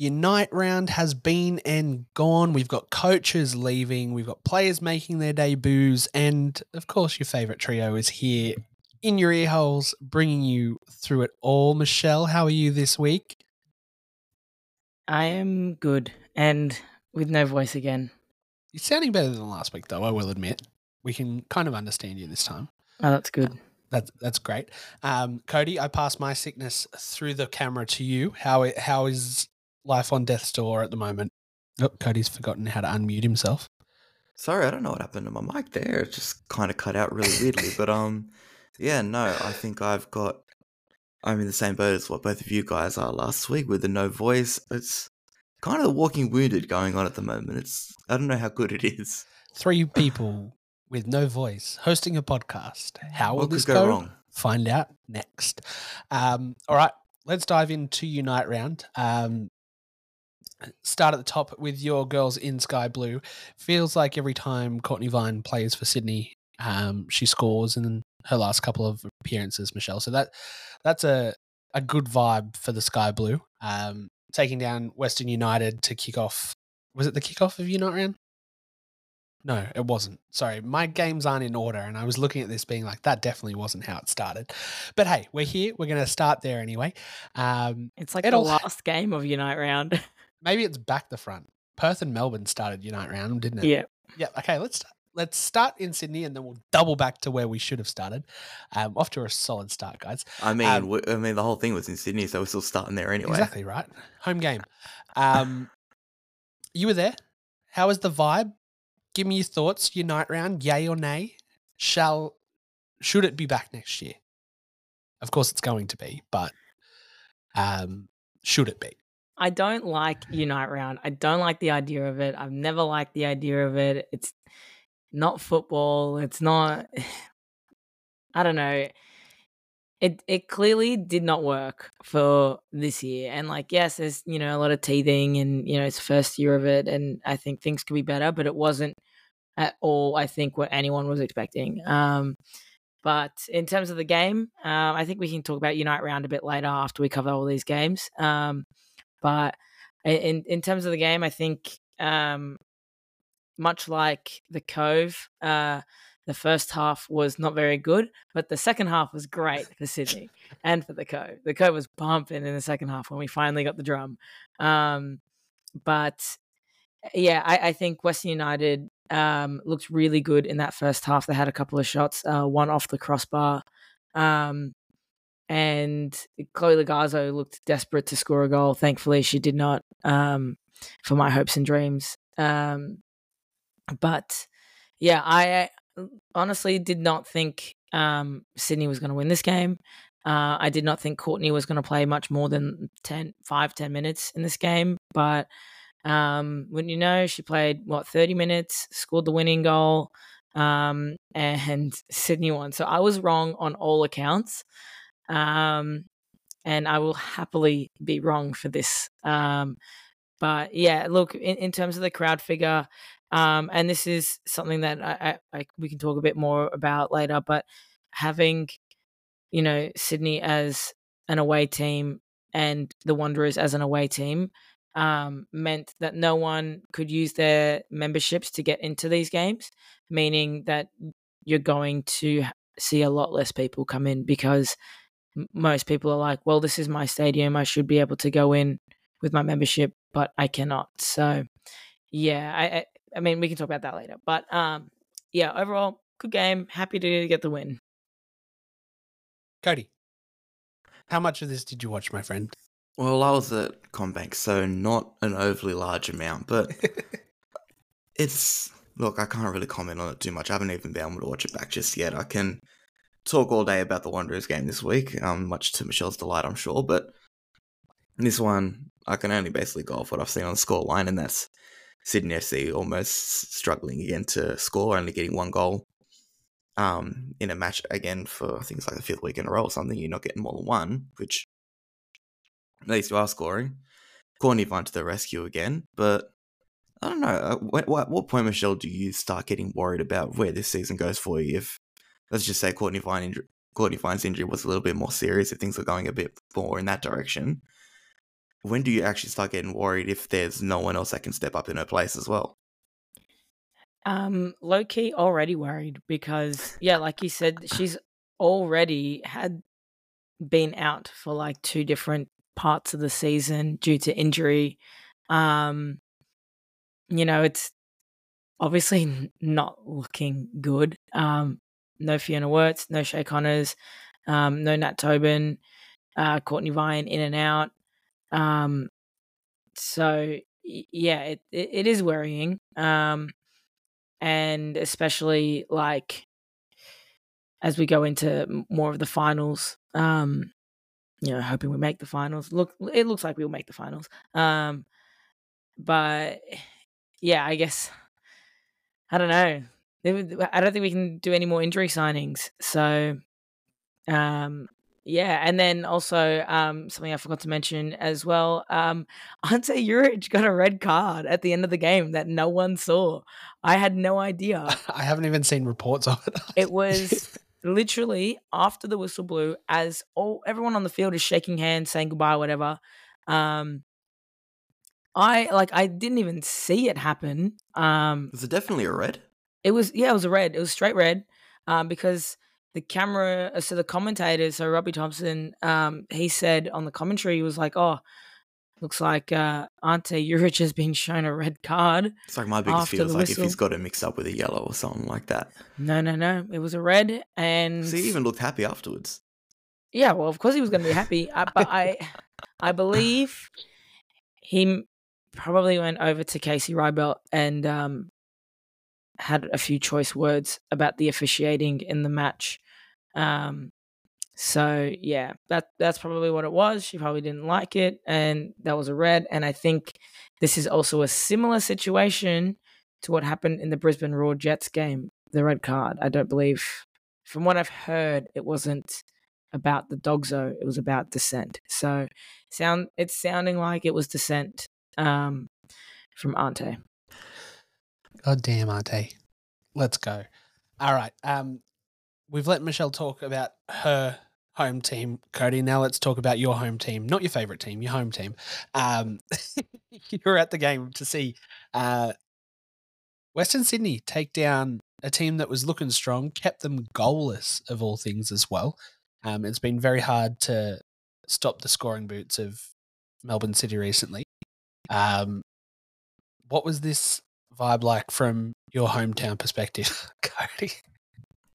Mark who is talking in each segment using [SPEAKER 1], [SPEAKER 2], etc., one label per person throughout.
[SPEAKER 1] Unite round has been and gone. We've got coaches leaving, we've got players making their debuts, and of course, your favorite trio is here in your ear holes, bringing you through it all. Michelle, how are you this week?
[SPEAKER 2] I am good and with no voice again.
[SPEAKER 1] You're sounding better than last week, though, I will admit. We can kind of understand you this time.
[SPEAKER 2] Oh, that's good.
[SPEAKER 1] That's that's great. Um, Cody, I pass my sickness through the camera to you. How how is life on death's door at the moment? Oh, Cody's forgotten how to unmute himself.
[SPEAKER 3] Sorry, I don't know what happened to my mic there. It just kind of cut out really weirdly. But um, yeah, no, I think I've got. I'm in the same boat as what both of you guys are last week with the no voice. It's kind of the walking wounded going on at the moment. It's I don't know how good it is.
[SPEAKER 1] Three people with no voice hosting a podcast. How will
[SPEAKER 3] What
[SPEAKER 1] this go?
[SPEAKER 3] go wrong?
[SPEAKER 1] Find out next. Um, all right, let's dive into Unite round. Um, start at the top with your girls in sky blue. Feels like every time Cortnee Vine plays for Sydney, um, she scores, in her last couple of appearances, Michelle. So that that's a a good vibe for the sky blue. Um, taking down Western United to kick off. Was it the kickoff of Unite round? No, it wasn't. Sorry, my games aren't in order, and I was looking at this being like, that definitely wasn't how it started. But hey, we're here. We're going to start there anyway. Um,
[SPEAKER 2] It's like the last game of Unite round.
[SPEAKER 1] maybe it's back the front. Perth and Melbourne started Unite round, didn't it?
[SPEAKER 2] yeah.
[SPEAKER 1] Yeah. Okay. Let's start. let's start in Sydney, and then we'll double back to where we should have started. Um, off to a solid start, guys.
[SPEAKER 3] I mean,
[SPEAKER 1] Um,
[SPEAKER 3] w- I mean, the whole thing was in Sydney, so we're still starting there anyway.
[SPEAKER 1] Exactly right. Home game. Um, you were there. How was the vibe? Give me your thoughts. Unite round, yay or nay? Shall should it be back next year? Of course, it's going to be, but um, should it be?
[SPEAKER 2] I don't like Unite round. I don't like the idea of it. I've never liked the idea of it. It's not football. It's not. I don't know. It it clearly did not work for this year. And like, yes, there's you know a lot of teething, and you know it's the first year of it, and I think things could be better, but it wasn't at all. I think what anyone was expecting. Um, but in terms of the game, um, I think we can talk about Unite round a bit later after we cover all these games. Um, but in in terms of the game, I think um, much like the Cove, uh, the first half was not very good, but the second half was great for Sydney and for the Cove. The Cove was pumping in the second half when we finally got the drum. Um, but yeah, I, I think Western United um, looked really good in that first half. They had a couple of shots, uh, one off the crossbar. Um, and Chloe Logarzo looked desperate to score a goal. Thankfully, she did not um, for my hopes and dreams. Um, but yeah, I honestly did not think um, Sydney was going to win this game. Uh, I did not think Cortnee was going to play much more than 10, 5, 10 minutes in this game. But um, when you know, she played, what, 30 minutes, scored the winning goal, um, and Sydney won. So I was wrong on all accounts. Um, and I will happily be wrong for this. Um, but yeah, look, in, in terms of the crowd figure, um, and this is something that I, I, I, we can talk a bit more about later, but having, you know, Sydney as an away team and the Wanderers as an away team um, meant that no one could use their memberships to get into these games, meaning that you're going to see a lot less people come in because most people are like, well, this is my stadium. I should be able to go in with my membership, but I cannot. So, yeah, I, I, I mean, we can talk about that later. But um, yeah, overall, good game. Happy to get the win.
[SPEAKER 1] Cody, how much of this did you watch, my friend?
[SPEAKER 3] Well, I was at CommBank, so not an overly large amount, but it's look, I can't really comment on it too much. I haven't even been able to watch it back just yet. I can talk all day about the Wanderers game this week, um, much to Michelle's delight, I'm sure. But this one, I can only basically go off what I've seen on the score line, and that's Sydney FC almost struggling again to score, only getting one goal. Um, in a match again for I think it's like the fifth week in a row or something, you're not getting more than one, which at least you are scoring. Cortnee Vine to the rescue again, but I don't know. uh, what, what point, Michelle, do you start getting worried about where this season goes for you? If let's just say Cortnee Vine injury, Cortnee Vine's injury was a little bit more serious, if things are going a bit more in that direction, when do you actually start getting worried if there's no one else that can step up in her place as well?
[SPEAKER 2] Um, low key already worried because yeah, like you said, she's already had been out for like two different parts of the season due to injury. Um, you know, it's obviously not looking good. Um, no Fiona Worts, no Shea Connors, um, no Nat Tobin, uh, Courtney Vine in and out. Um, so yeah, it, it, it is worrying. Um, and especially like as we go into more of the finals, um, you know, hoping we make the finals. Look, it looks like we'll make the finals. Um, but yeah, I guess I don't know. I don't think we can do any more injury signings. So, um, yeah, and then also um, something I forgot to mention as well. Um, Ante Juric got a red card at the end of the game that no one saw. I had no idea.
[SPEAKER 1] I haven't even seen reports of it.
[SPEAKER 2] it was literally after the whistle blew, as all everyone on the field is shaking hands, saying goodbye, whatever. Um, I like I didn't even see it happen. Um,
[SPEAKER 3] was it definitely a red?
[SPEAKER 2] It was yeah, it was a red. It was straight red. Um, because the camera, uh, so the commentator, so Robbie Thompson, um, he said on the commentary, he was like, "Oh, looks like uh, Ante Juric has been shown a red card."
[SPEAKER 3] It's like my biggest fear is like whistle. if he's got it mixed up with a yellow or something like that.
[SPEAKER 2] No, no, no. It was a red, and
[SPEAKER 3] so he even looked happy afterwards.
[SPEAKER 2] Yeah, well, of course he was going to be happy, uh, but I, I believe he probably went over to Casey Reibelt and um, had a few choice words about the officiating in the match. Um, so yeah, that that's probably what it was. She probably didn't like it, and that was a red. And I think this is also a similar situation to what happened in the Brisbane Roar Jets game. The red card. I don't believe, from what I've heard, it wasn't about the DOGSO. It was about dissent. So sound it's sounding like it was dissent um, from Ante.
[SPEAKER 1] God damn, Ante. Let's go. All right. Um, we've let Michelle talk about her home team, Cody. Now let's talk about your home team, not your favorite team, your home team. Um, you were at the game to see uh, Western Sydney take down a team that was looking strong, kept them goalless of all things as well. Um, it's been very hard to stop the scoring boots of Melbourne City recently. Um, what was this vibe like from your hometown perspective, Cody?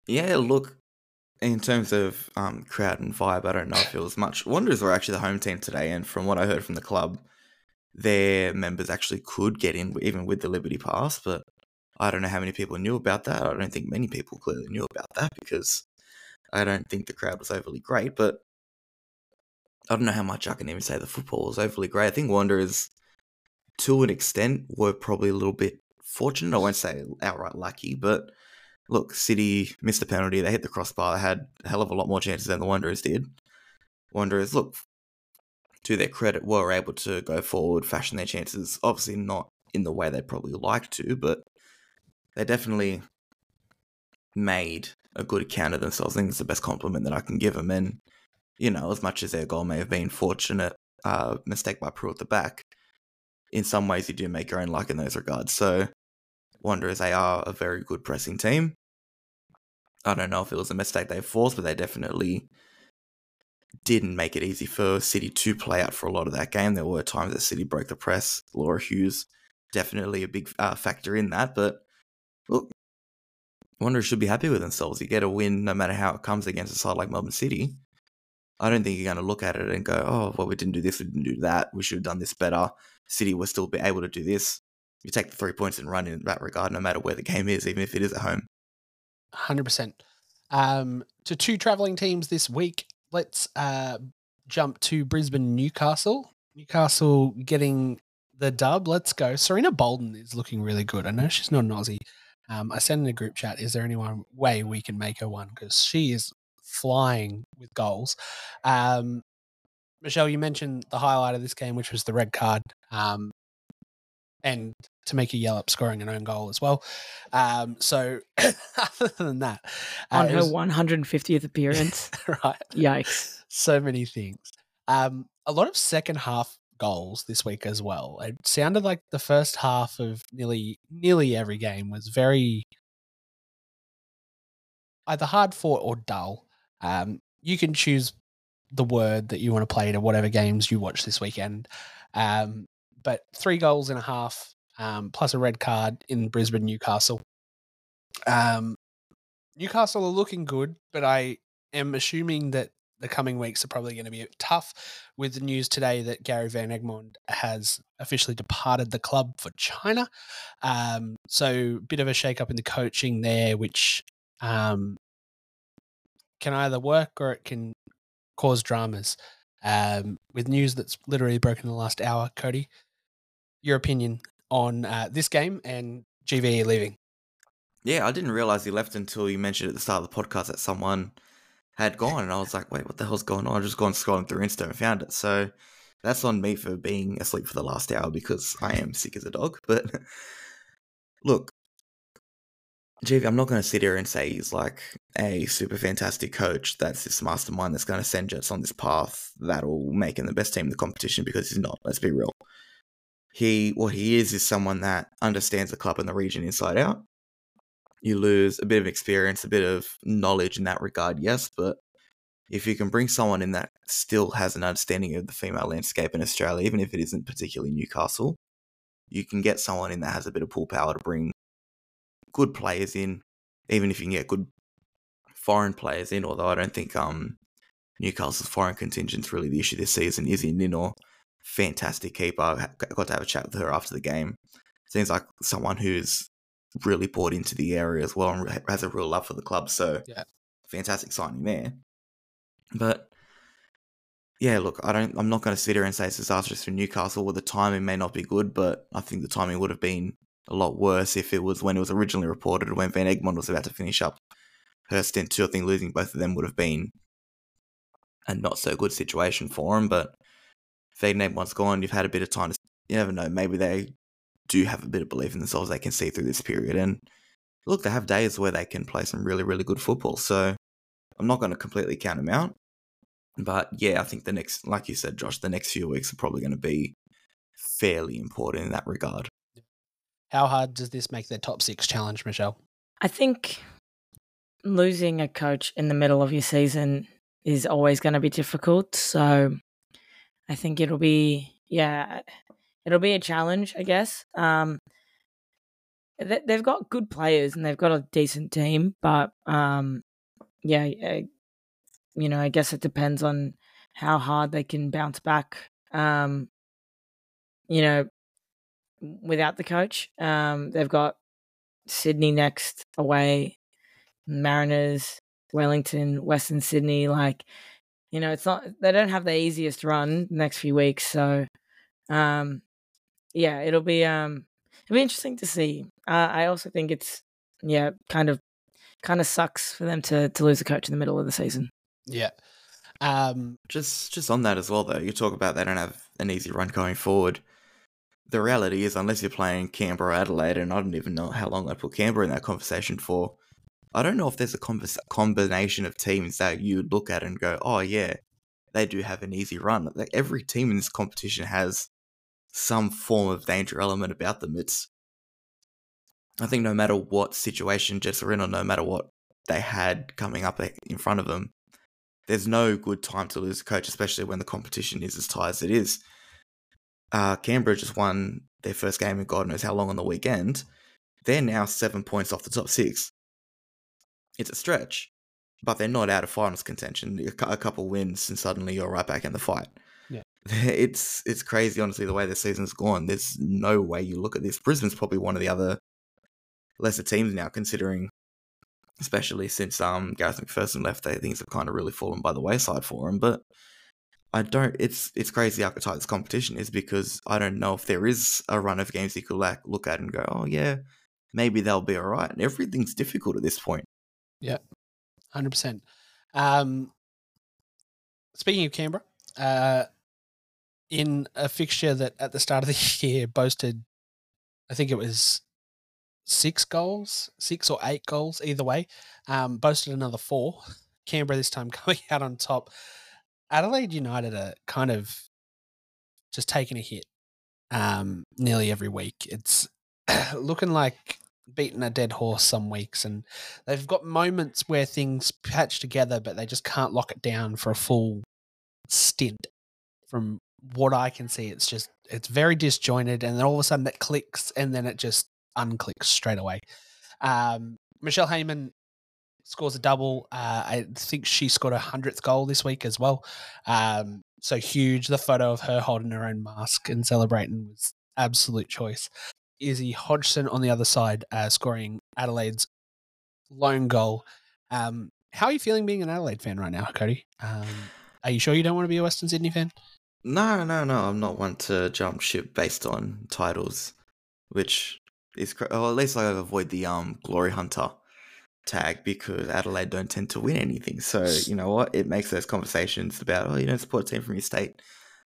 [SPEAKER 3] Yeah, look, in terms of um, crowd and vibe, I don't know if it was much. Wanderers were actually the home team today, and from what I heard from the club, their members actually could get in even with the Liberty Pass, but I don't know how many people knew about that. I don't think many people clearly knew about that because I don't think the crowd was overly great, but I don't know how much I can even say the football was overly great. I think Wanderers to an extent, were probably a little bit fortunate. I won't say outright lucky, but look, City missed a penalty. They hit the crossbar. They had a hell of a lot more chances than the Wanderers did. Wanderers, look, to their credit, were able to go forward, fashion their chances. Obviously, not in the way they probably like to, but they definitely made a good account of themselves. I think it's the best compliment that I can give them. And, you know, as much as their goal may have been fortunate, uh, mistake by Prue at the back, in some ways you do make your own luck in those regards. So Wanderers, they are a very good pressing team. I don't know if it was a mistake they forced, but they definitely didn't make it easy for City to play out for a lot of that game. There were times that City broke the press. Laura Hughes, definitely a big uh, factor in that. But look, Wanderers should be happy with themselves. You get a win no matter how it comes against a side like Melbourne City. I don't think you're going to look at it and go, oh, well, we didn't do this, we didn't do that, we should have done this better. City will still be able to do this. You take the three points and run in that regard, no matter where the game is, even if it is at home.
[SPEAKER 1] 100%. Um, to two travelling teams this week, let's uh, jump to Brisbane Newcastle. Newcastle getting the dub. Let's go. Sarina Bolden is looking really good. I know she's not an Aussie. Um, I sent in a group chat. Is there any way we can make her one? Because she is flying with goals. Um, Michelle, you mentioned the highlight of this game, which was the red card, um, and to make a yell up scoring an own goal as well. Um, so, other than that,
[SPEAKER 2] uh, on her was, 150th appearance,
[SPEAKER 1] right?
[SPEAKER 2] Yikes!
[SPEAKER 1] So many things. Um, a lot of second half goals this week as well. It sounded like the first half of nearly nearly every game was very either hard fought or dull. Um, you can choose the word that you want to play to whatever games you watch this weekend. Um, but three goals and a half, um, plus a red card in Brisbane, Newcastle. Um, Newcastle are looking good, but I am assuming that the coming weeks are probably going to be tough with the news today that Gary Van Egmond has officially departed the club for China. Um, so, bit of a shake up in the coaching there, which um, can either work or it can cause dramas. Um, with news that's literally broken in the last hour, Cody, your opinion on uh, this game and GVE leaving?
[SPEAKER 3] Yeah, I didn't realize he left until you mentioned at the start of the podcast that someone had gone, and I was like, "Wait, what the hell's going on?" I just gone scrolling through Insta and found it. So that's on me for being asleep for the last hour because I am sick as a dog. But look, GV, I'm not going to sit here and say he's like a super fantastic coach. That's this mastermind that's going to send Jets on this path that'll make him the best team in the competition because he's not. Let's be real. He, what he is, is someone that understands the club and the region inside out. You lose a bit of experience, a bit of knowledge in that regard, yes, but if you can bring someone in that still has an understanding of the female landscape in Australia, even if it isn't particularly Newcastle, you can get someone in that has a bit of pull power to bring good players in, even if you can get good foreign players in. Although I don't think um, Newcastle's foreign contingent's really the issue this season. Izzy Ninor, fantastic keeper. I got to have a chat with her after the game. Seems like someone who's really bought into the area as well and has a real love for the club. So,
[SPEAKER 1] yeah.
[SPEAKER 3] fantastic signing there. But yeah, look, I don't. I'm not going to sit here and say it's disastrous for Newcastle. Well, the timing may not be good, but I think the timing would have been a lot worse if it was when it was originally reported when Van Egmond was about to finish up her stint too. I think losing both of them would have been a not so good situation for him. But Van Egmond's gone. You've had a bit of time to. You never know. Maybe they do have a bit of belief in themselves. They can see through this period. And look, they have days where they can play some really, really good football. So I'm not going to completely count them out. But yeah, I think the next, like you said, Josh, the next few weeks are probably going to be fairly important in that regard.
[SPEAKER 1] How hard does this make their top six challenge, Michelle?
[SPEAKER 2] I think losing a coach in the middle of your season is always going to be difficult. So I think it'll be, yeah, it'll be a challenge, I guess. Um, they've got good players and they've got a decent team, but um, yeah, you know, I guess it depends on how hard they can bounce back. Um, you know, without the coach. Um, they've got Sydney next away, Mariners, Wellington, Western Sydney. Like, you know, it's not they don't have the easiest run the next few weeks. So, um, yeah, it'll be um, it'll be interesting to see. Uh, I also think it's yeah, kind of kind of sucks for them to to lose a coach in the middle of the season.
[SPEAKER 1] Yeah. Um,
[SPEAKER 3] just just on that as well, though, you talk about they don't have an easy run going forward the reality is, unless you're playing Canberra Adelaide, and I don't even know how long I'd put Canberra in that conversation for, I don't know if there's a combination of teams that you'd look at and go, oh, yeah, they do have an easy run. Like every team in this competition has some form of danger element about them. It's, I think, no matter what situation Jets are in, or no matter what they had coming up in front of them, there's no good time to lose a coach, especially when the competition is as tight as it is. Uh, Canberra just won their first game in God knows how long on the weekend. They're now seven points off the top six. It's a stretch, but they're not out of finals contention. A couple wins and suddenly you're right back in the fight.
[SPEAKER 1] Yeah,
[SPEAKER 3] it's it's crazy, honestly, the way the season's gone. There's no way you look at this. Brisbane's probably one of the other lesser teams now, considering, especially since um Garrath McPherson left, they things have kind of really fallen by the wayside for him. But I don't. It's it's crazy how tight this competition is because I don't know if there is a run of games you could like look at and go, oh yeah, maybe they'll be all right. And everything's difficult at this point.
[SPEAKER 1] Yeah, hundred percent. Um, speaking of Canberra, uh, in a fixture that at the start of the year boasted, I think it was six goals, six or eight goals, either way, um, boasted another four. Canberra this time coming out on top. Adelaide United are kind of just taking a hit um, nearly every week. It's looking like beating a dead horse some weeks, and they've got moments where things patch together, but they just can't lock it down for a full stint. From what I can see, it's just it's very disjointed, and then all of a sudden it clicks, and then it just unclicks straight away. Um, Michelle Heyman scores a double. Uh, I think she scored a hundredth goal this week as well. Um, so huge. The photo of her holding her own mask and celebrating was absolute choice. Izzy Hodgson on the other side, uh, scoring Adelaide's lone goal. Um, how are you feeling being an Adelaide fan right now, Cody? Um, are you sure you don't want to be a Western Sydney fan?
[SPEAKER 3] No, no, no. I'm not one to jump ship based on titles, which is, or at least I avoid the um glory hunter tag because Adelaide don't tend to win anything. So you know what? It makes those conversations about oh you don't support a team from your state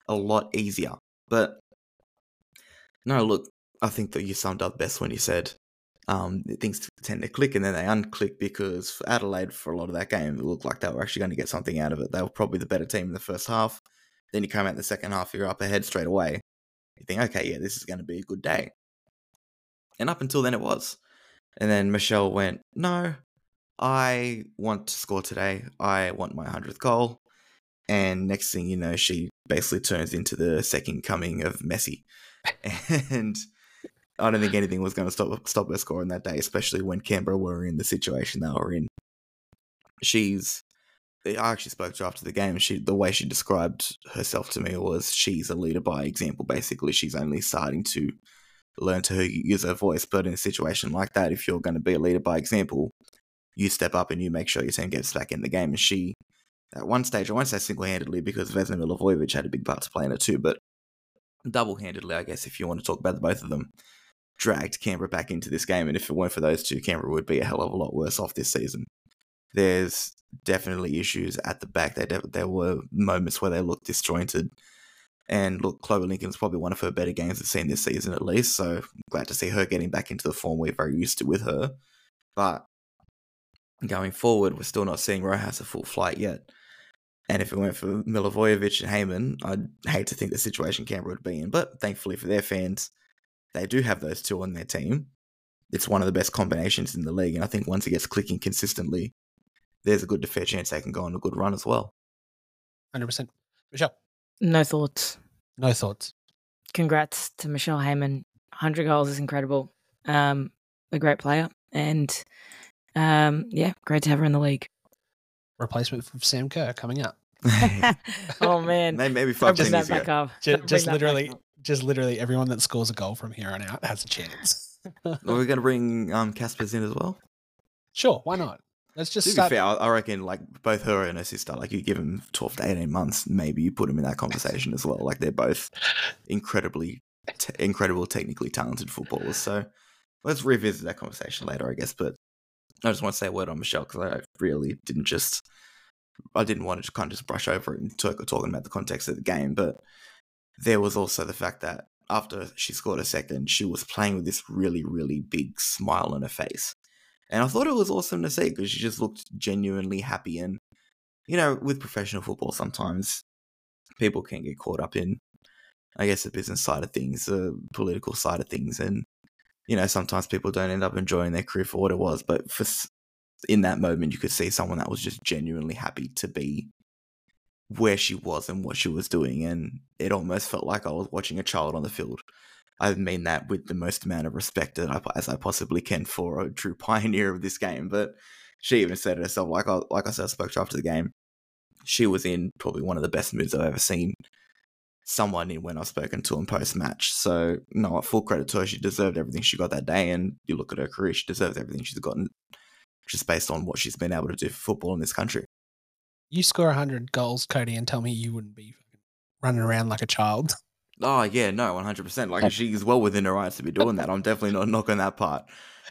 [SPEAKER 3] a lot easier. But no, look, I think that you summed up best when you said um, things tend to click and then they unclick because for Adelaide for a lot of that game it looked like they were actually going to get something out of it. They were probably the better team in the first half. Then you come out in the second half, you're up ahead straight away. You think, okay, yeah, this is going to be a good day. And up until then, it was. And then Michelle went, No, I want to score today. I want my 100th goal. And next thing you know, she basically turns into the second coming of Messi. and I don't think anything was going to stop stop her scoring that day, especially when Canberra were in the situation they were in. She's I actually spoke to her after the game. She the way she described herself to me was she's a leader by example. Basically, she's only starting to learn to use her voice. But in a situation like that, if you're going to be a leader by example, you step up and you make sure your team gets back in the game. And she, at one stage, I won't say single handedly because Vesna Milivojevic had a big part to play in it too, but double handedly, I guess, if you want to talk about the both of them, dragged Canberra back into this game. And if it weren't for those two, Canberra would be a hell of a lot worse off this season. There's definitely issues at the back. There, there were moments where they looked disjointed. And look, Chloe Lincoln's probably one of her better games we've seen this season at least. So glad to see her getting back into the form we're very used to with her. But going forward, we're still not seeing Rojas a full flight yet. And if it weren't for Milivojevic and Heyman, I'd hate to think the situation Canberra would be in. But thankfully for their fans, they do have those two on their team. It's one of the best combinations in the league. And I think once it gets clicking consistently, there's a good to fair chance they can go on a good run as well.
[SPEAKER 1] 100%. Michelle?
[SPEAKER 2] No thoughts.
[SPEAKER 1] No thoughts.
[SPEAKER 2] Congrats to Michelle Heyman. 100 goals is incredible. Um, a great player. And um, yeah, great to have her in the league.
[SPEAKER 1] Replacement for Sam Kerr coming up.
[SPEAKER 2] oh man,
[SPEAKER 3] maybe five
[SPEAKER 2] bring
[SPEAKER 3] that
[SPEAKER 2] back up.
[SPEAKER 1] Just, just literally, just literally, everyone that scores a goal from here on out has a chance.
[SPEAKER 3] Are we going to bring um Caspers in as well?
[SPEAKER 1] Sure, why not? Let's just
[SPEAKER 3] to
[SPEAKER 1] start.
[SPEAKER 3] be fair, I reckon like both her and her sister, like you give them twelve to eighteen months, maybe you put them in that conversation as well. Like they're both incredibly, t- incredible, technically talented footballers. So let's revisit that conversation later, I guess. But I just want to say a word on Michelle because I really didn't just, I didn't want to kind of just brush over it and talk, talking about the context of the game, but there was also the fact that after she scored a second, she was playing with this really, really big smile on her face. And I thought it was awesome to see because she just looked genuinely happy. And, you know, with professional football, sometimes people can get caught up in, I guess, the business side of things, the political side of things. And, you know, sometimes people don't end up enjoying their career for what it was. But for in that moment, you could see someone that was just genuinely happy to be where she was and what she was doing. And it almost felt like I was watching a child on the field. I mean that with the most amount of respect that I, as I possibly can for a true pioneer of this game. But she even said it herself, like I, like I said, I spoke to after the game. She was in probably one of the best moods I've ever seen someone in when I've spoken to him post match. So no, full credit to her. She deserved everything she got that day, and you look at her career, she deserves everything she's gotten, just based on what she's been able to do for football in this country.
[SPEAKER 1] You score hundred goals, Cody, and tell me you wouldn't be running around like a child.
[SPEAKER 3] Oh yeah, no, one hundred percent. Like she's well within her rights to be doing that. I'm definitely not knocking that part.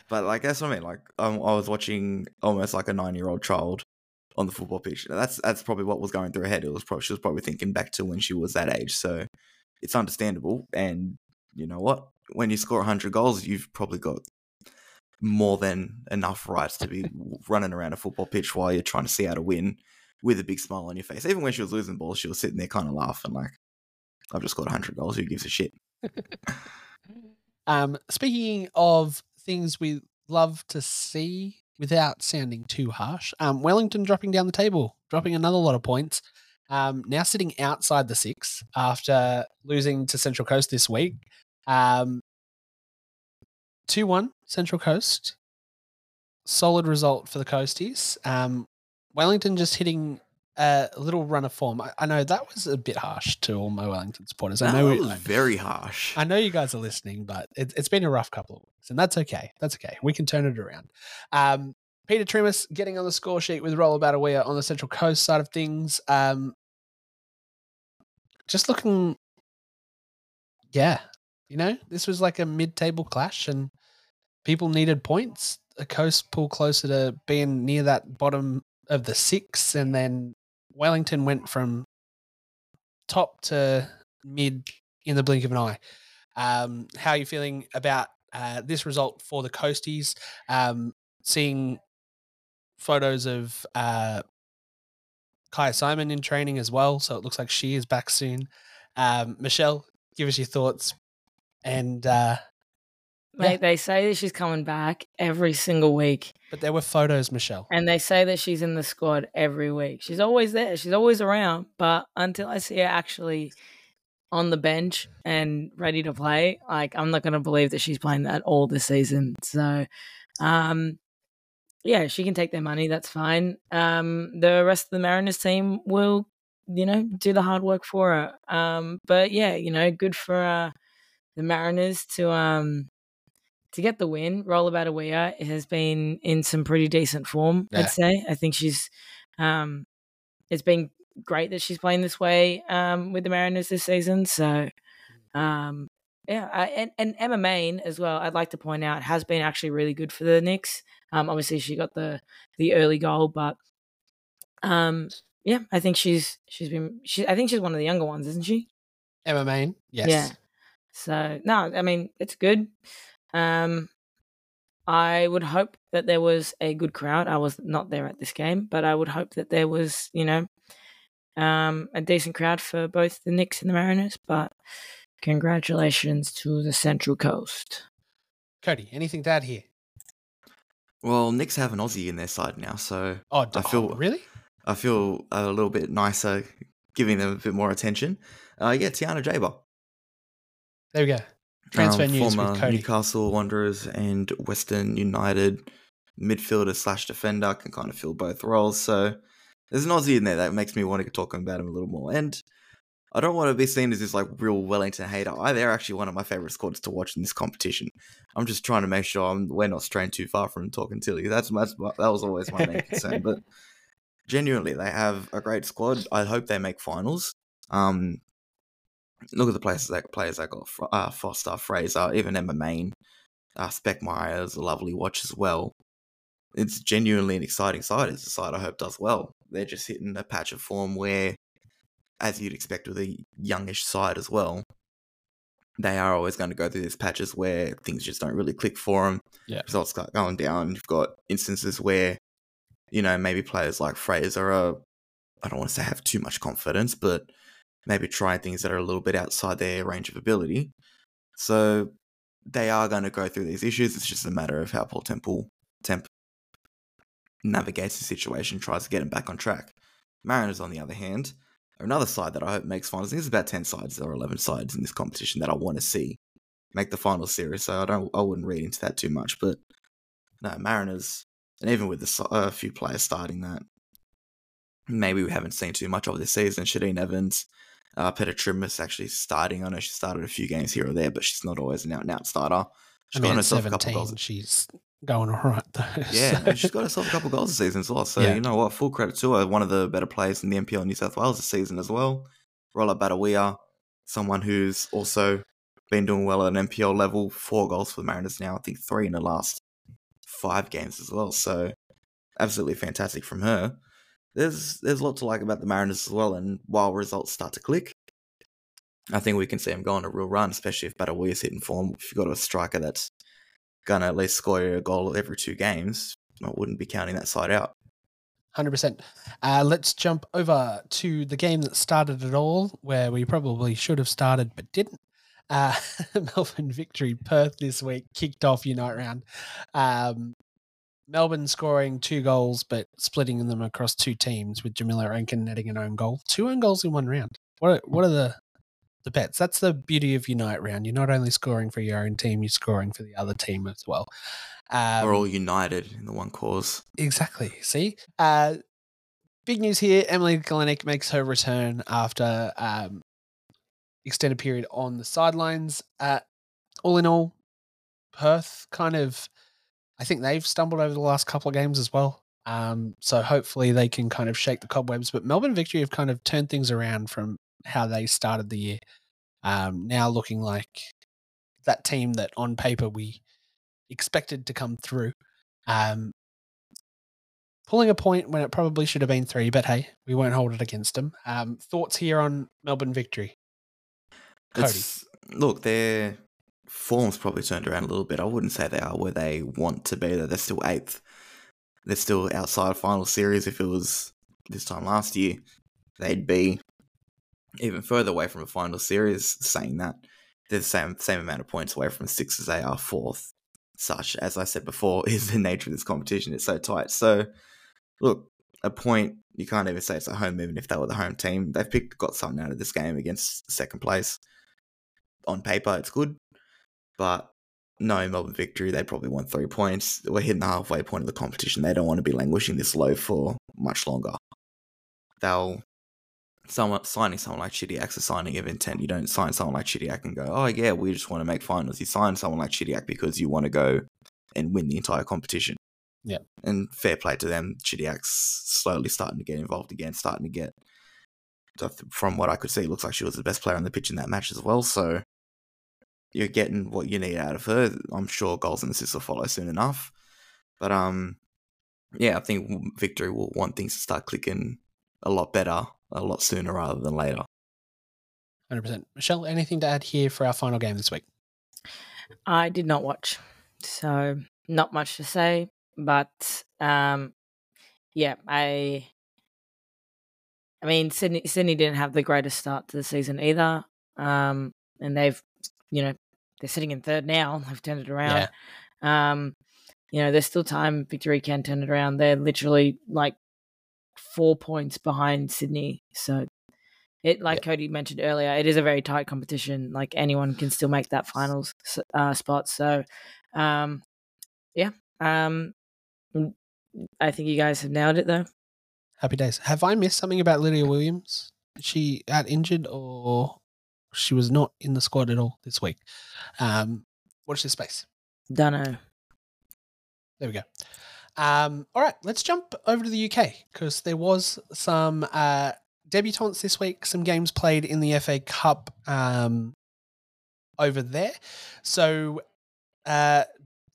[SPEAKER 3] But like that's what I mean. Like um, I was watching almost like a nine year old child on the football pitch. That's that's probably what was going through her head. It was probably she was probably thinking back to when she was that age. So it's understandable. And you know what? When you score hundred goals, you've probably got more than enough rights to be running around a football pitch while you're trying to see how to win with a big smile on your face. Even when she was losing balls, she was sitting there kind of laughing like I've just got 100 goals. Who gives a shit?
[SPEAKER 1] Um, speaking of things we love to see without sounding too harsh, um, Wellington dropping down the table, dropping another lot of points. Um, now sitting outside the six after losing to Central Coast this week. Um, 2 1 Central Coast. Solid result for the Coasties. Um, Wellington just hitting a little run of form. I, I know that was a bit harsh to all my Wellington supporters. I know it
[SPEAKER 3] was very harsh.
[SPEAKER 1] I know you guys are listening, but it, it's been a rough couple of weeks, and that's okay. That's okay. We can turn it around. Um, Peta Trimis getting on the score sheet with Rola Badawiya on the Central Coast side of things. Um, just looking, yeah, you know, this was like a mid-table clash, and people needed points. The Coast pulled closer to being near that bottom of the six, and then Wellington went from top to mid in the blink of an eye. Um, how are you feeling about uh, this result for the Coasties? Um, seeing photos of uh, Kyah Simon in training as well, so it looks like she is back soon. Um, Michelle, give us your thoughts. And uh,
[SPEAKER 2] Mate,
[SPEAKER 1] Yeah.
[SPEAKER 2] they say that she's coming back every single week,
[SPEAKER 1] but there were photos, Michelle.
[SPEAKER 2] and they say that she's in the squad every week. She's always there. She's always around. But until I see her actually on the bench and ready to play, like I'm not going to believe that she's playing that all this season. So, um, yeah, she can take their money. That's fine. Um, the rest of the Mariners team will, you know, do the hard work for her. Um, but yeah, you know, good for uh, the Mariners to um to get the win. Rola Badawiya has been in some pretty decent form.
[SPEAKER 1] Yeah.
[SPEAKER 2] I'd say. I think she's um, it's been great that she's playing this way um with the Mariners this season. So, um. Yeah, I, and and Emma Main as well. I'd like to point out has been actually really good for the Nix. Um, obviously she got the the early goal, but um, yeah, I think she's she's been she. I think she's one of the younger ones, isn't she?
[SPEAKER 1] Emma Main, yes.
[SPEAKER 2] Yeah. So no, I mean it's good. Um, I would hope that there was a good crowd. I was not there at this game, but I would hope that there was, you know, um, a decent crowd for both the Nix and the Mariners. But congratulations to the Central Coast.
[SPEAKER 1] Cody, anything to add here?
[SPEAKER 3] Well, Nix have an Aussie in their side now, so
[SPEAKER 1] Oh, d-
[SPEAKER 3] I feel-
[SPEAKER 1] oh, really?
[SPEAKER 3] I feel a little bit nicer giving them a bit more attention. Uh, yeah, Tiana Jaber.
[SPEAKER 1] There we go. Transfer
[SPEAKER 3] um,
[SPEAKER 1] news
[SPEAKER 3] former
[SPEAKER 1] with Cody.
[SPEAKER 3] Newcastle Wanderers and Western United midfielder slash defender can kind of fill both roles. So there's an Aussie in there that makes me want to talk about him a little more. And I don't want to be seen as this like real Wellington hater. I, they're actually one of my favorite squads to watch in this competition. I'm just trying to make sure I'm, we're not straying too far from talking Tilly. That's, that's that was always my main concern. But genuinely, they have a great squad. I hope they make finals. Um, look at the places that players that got uh, Foster, Fraser, even Emma Main, uh, Speckmeyer is a lovely watch as well. It's genuinely an exciting side. It's a side I hope does well. They're just hitting a patch of form where, as you'd expect with a youngish side as well, they are always going to go through these patches where things just don't really click for them.
[SPEAKER 1] Yeah.
[SPEAKER 3] Results start going down. You've got instances where, you know, maybe players like Fraser are, I don't want to say have too much confidence, but maybe try things that are a little bit outside their range of ability. So they are going to go through these issues. It's just a matter of how Paul Temple Temp navigates the situation, tries to get him back on track. Mariners, on the other hand, are another side that I hope makes finals. There's about ten sides or eleven sides in this competition that I want to see make the final series. So I don't, I wouldn't read into that too much. But no, Mariners, and even with a a few players starting that, maybe we haven't seen too much of this season. Shadeene Evans, uh, Trimis actually starting. I know she started a few games here or there, but she's not always an out and out starter.
[SPEAKER 1] I
[SPEAKER 3] She's
[SPEAKER 1] mean,
[SPEAKER 3] got herself a couple
[SPEAKER 1] 17,
[SPEAKER 3] goals.
[SPEAKER 1] she's going all right, though.
[SPEAKER 3] Yeah,
[SPEAKER 1] so-
[SPEAKER 3] she's got herself a couple goals this season as well. So
[SPEAKER 1] Yeah.
[SPEAKER 3] you know what? Full credit to her. One of the better players in the NPL New South Wales this season as well. Rola Badawiya, someone who's also been doing well at an NPL level. Four goals for the Mariners now. I think three in the last five games as well. So absolutely fantastic from her. There's there's a lot to like about the Mariners as well. And while results start to click, I think we can see them go on a real run, especially if Badawiya's hitting form. If you've got a striker that's gonna at least score a goal every two games, I wouldn't be counting that side out.
[SPEAKER 1] Hundred percent. Uh, let's jump over to the game that started it all, where we probably should have started but didn't. Uh, Melbourne victory, Perth this week kicked off Unite round. Um, Melbourne scoring two goals, but splitting them across two teams with Jamilla Rankin netting an own goal. Two own goals in one round. What are, what are the the bets? That's the beauty of Unite round. You're not only scoring for your own team, you're scoring for the other team as well.
[SPEAKER 3] Um, We're all united in the one cause.
[SPEAKER 1] Exactly. See, uh, big news here. Emily Gielnik makes her return after um, extended period on the sidelines. Uh, all in all, Perth kind of, I think they've stumbled over the last couple of games as well. Um, so hopefully they can kind of shake the cobwebs. But Melbourne Victory have kind of turned things around from how they started the year. Um, now looking like that team that on paper we expected to come through. Um, pulling a point when it probably should have been three, but hey, we won't hold it against them. Um, thoughts here on Melbourne victory?
[SPEAKER 3] Cody. It's, look, their form's probably turned around a little bit. I wouldn't say they are where they want to be. They're still eighth. They're still outside final series. If it was this time last year, they'd be even further away from a final series. Saying that they're the same same amount of points away from six as they are fourth such as I said before is the nature of this competition. It's so tight. So, look, a point you can't even say it's a home even if they were the home team. They've picked got something out of this game against second place. On paper, it's good, but no Melbourne victory. They probably want three points. We're hitting the halfway point of the competition. They don't want to be languishing this low for much longer. They'll someone signing someone like Chidiac's a signing of intent. You don't sign someone like Chidiac and go, oh yeah, we just want to make finals. You sign someone like Chidiac because you want to go and win the entire competition.
[SPEAKER 1] Yeah.
[SPEAKER 3] And fair play to them. Chidiac's slowly starting to get involved again, starting to get from what I could see, looks like she was the best player on the pitch in that match as well. So you're getting what you need out of her. I'm sure goals and assists will follow soon enough. But um yeah, I think Victory will want things to start clicking a lot better a lot sooner rather than later.
[SPEAKER 1] 100%. Michelle, anything to add here for our final game this week?
[SPEAKER 2] I did not watch, so not much to say. But um, yeah, I, I mean, Sydney Sydney didn't have the greatest start to the season either, um, and they've, you know, they're sitting in third now. They've turned it around. Yeah. Um, you know, there's still time. Victory can turn it around. They're literally like four points behind Sydney. So it, like yeah. Cody mentioned earlier, it is a very tight competition. Like anyone can still make that finals uh, spot. So, um, yeah, um, I think you guys have nailed it though.
[SPEAKER 1] Happy days. Have I missed something about Lydia Williams? Is she out injured or she was not in the squad at all this week? Um, watch this space.
[SPEAKER 2] Don't know.
[SPEAKER 1] There we go. Um, all right, let's jump over to the UK because there was some uh, debutantes this week, some games played in the FA Cup um, over there. So uh,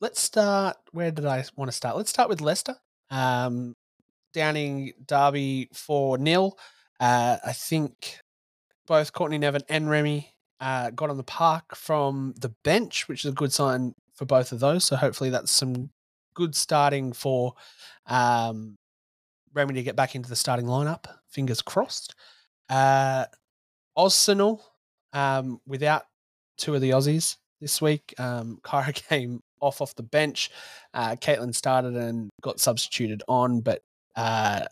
[SPEAKER 1] let's start. Where did I want to start? Let's start with Leicester. Um, downing Derby 4 0. Uh, I think both Courtney Nevin and Remy uh, got on the park from the bench, which is a good sign for both of those. So hopefully that's some good starting for um, Remy to get back into the starting lineup. Fingers crossed. Uh, Arsenal, um, without two of the Aussies this week, um, Kyra came off off the bench. Uh, Caitlin started and got substituted on, but uh,